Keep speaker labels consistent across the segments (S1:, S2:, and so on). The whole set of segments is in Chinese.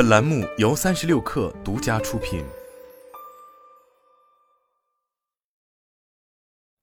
S1: 本栏目由三十六氪独家出品。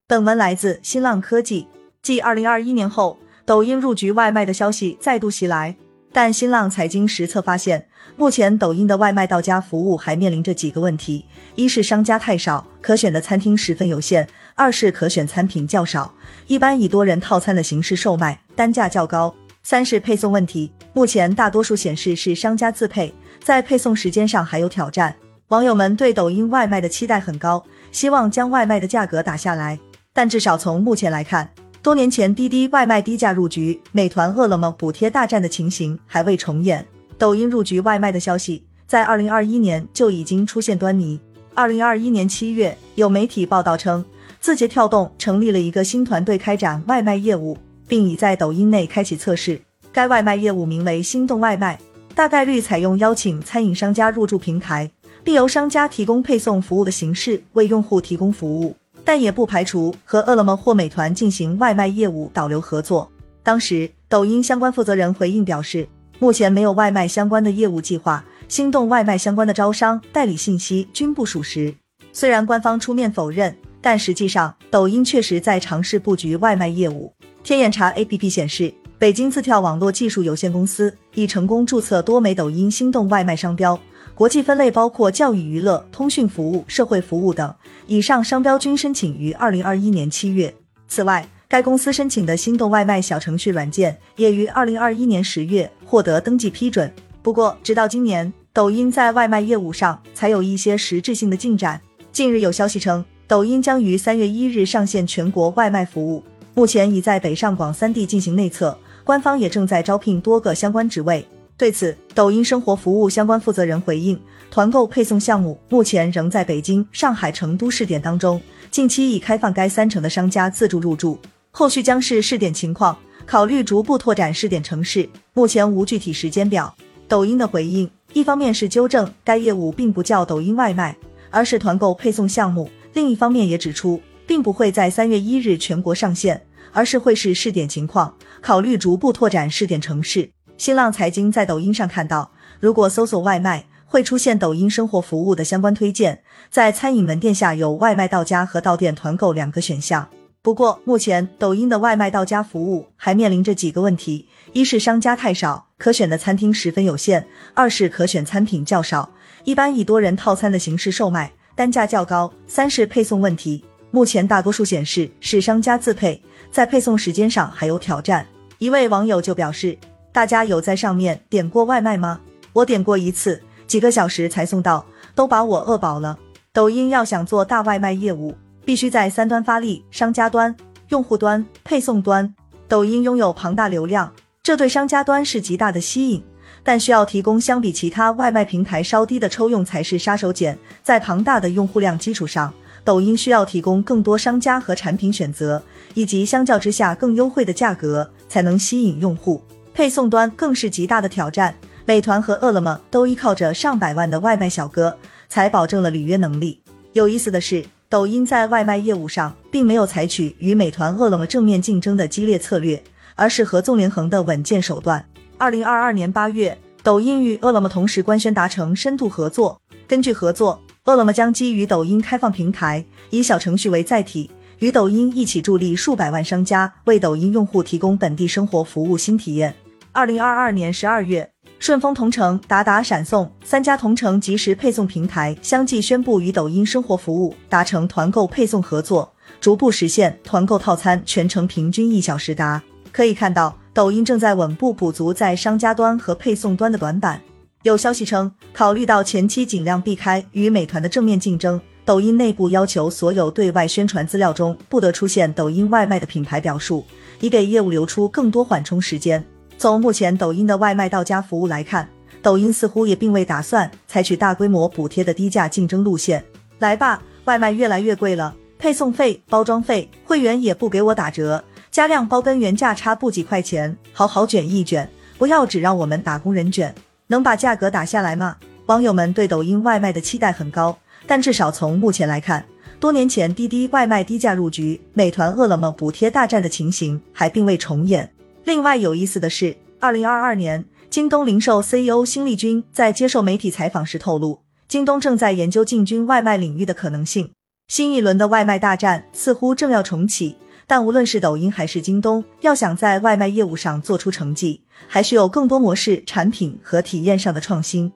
S2: 本文来自新浪科技。继二零二一年后，抖音入局外卖的消息再度袭来，但新浪财经实测发现，目前抖音的外卖到家服务还面临着几个问题：一是商家太少，可选的餐厅十分有限；二是可选餐品较少，一般以多人套餐的形式售卖，单价较高；三是配送问题，目前大多数显示是商家自配，在配送时间上还有挑战。网友们对抖音外卖的期待很高，希望将外卖的价格打下来。但至少从目前来看，多年前滴滴外卖低价入局、美团、饿了么补贴大战的情形还未重演。抖音入局外卖的消息在二零二一年就已经出现端倪。二零二一年七月，有媒体报道称，字节跳动成立了一个新团队开展外卖业务，并已在抖音内开启测试。该外卖业务名为“心动外卖”，大概率采用邀请餐饮商家入驻平台，并由商家提供配送服务的形式为用户提供服务。但也不排除和饿了么或美团进行外卖业务导流合作。当时，抖音相关负责人回应表示，目前没有外卖相关的业务计划，心动外卖相关的招商代理信息均不属实。虽然官方出面否认，但实际上抖音确实在尝试布局外卖业务。天眼查 APP 显示，北京自跳网络技术有限公司已成功注册多枚抖音心动外卖商标。国际分类包括教育、娱乐、通讯服务、社会服务等，以上商标均申请于二零二一年七月。此外，该公司申请的心动外卖小程序软件也于二零二一年十月获得登记批准。不过，直到今年，抖音在外卖业务上才有一些实质性的进展。近日有消息称，抖音将于三月一日上线全国外卖服务，目前已在北上广三地进行内测，官方也正在招聘多个相关职位。对此，抖音生活服务相关负责人回应，团购配送项目目前仍在北京、上海、成都试点当中，近期已开放该三城的商家自助入驻，后续将视试点情况，考虑逐步拓展试点城市，目前无具体时间表。抖音的回应，一方面是纠正该业务并不叫抖音外卖，而是团购配送项目；另一方面也指出，并不会在三月一日全国上线，而是会是试点情况，考虑逐步拓展试点城市。新浪财经在抖音上看到，如果搜索外卖，会出现抖音生活服务的相关推荐，在餐饮门店下有外卖到家和到店团购两个选项。不过，目前抖音的外卖到家服务还面临着几个问题：一是商家太少，可选的餐厅十分有限；二是可选餐品较少，一般以多人套餐的形式售卖，单价较高；三是配送问题，目前大多数显示是商家自配，在配送时间上还有挑战。一位网友就表示。大家有在上面点过外卖吗？我点过一次，几个小时才送到，都把我饿饱了。抖音要想做大外卖业务，必须在三端发力：商家端、用户端、配送端。抖音拥有庞大流量，这对商家端是极大的吸引，但需要提供相比其他外卖平台稍低的抽佣才是杀手锏。在庞大的用户量基础上，抖音需要提供更多商家和产品选择，以及相较之下更优惠的价格，才能吸引用户。配送端更是极大的挑战，美团和饿了么都依靠着上百万的外卖小哥，才保证了履约能力。有意思的是，抖音在外卖业务上并没有采取与美团、饿了么正面竞争的激烈策略，而是合纵连横的稳健手段。二零二二年八月，抖音与饿了么同时官宣达成深度合作。根据合作，饿了么将基于抖音开放平台，以小程序为载体。与抖音一起助力数百万商家为抖音用户提供本地生活服务新体验。二零二二年十二月，顺丰同城、达达、闪送三家同城即时配送平台相继宣布与抖音生活服务达成团购配送合作，逐步实现团购套餐全程平均一小时达。可以看到，抖音正在稳步补足在商家端和配送端的短板。有消息称，考虑到前期尽量避开与美团的正面竞争，抖音内部要求所有对外宣传资料中不得出现抖音外卖的品牌表述，以给业务留出更多缓冲时间。从目前抖音的外卖到家服务来看，抖音似乎也并未打算采取大规模补贴的低价竞争路线。来吧，外卖越来越贵了，配送费、包装费、会员也不给我打折，加量包跟原价差不几块钱，好好卷一卷，不要只让我们打工人卷，能把价格打下来吗？网友们对抖音外卖的期待很高，但至少从目前来看，多年前滴滴外卖低价入局、美团、饿了么补贴大战的情形还并未重演。另外有意思的是，二零二二年京东零售 CEO 辛立军在接受媒体采访时透露，京东正在研究进军外卖领域的可能性。新一轮的外卖大战似乎正要重启，但无论是抖音还是京东，要想在外卖业务上做出成绩，还需有更多模式、产品和体验上的创新。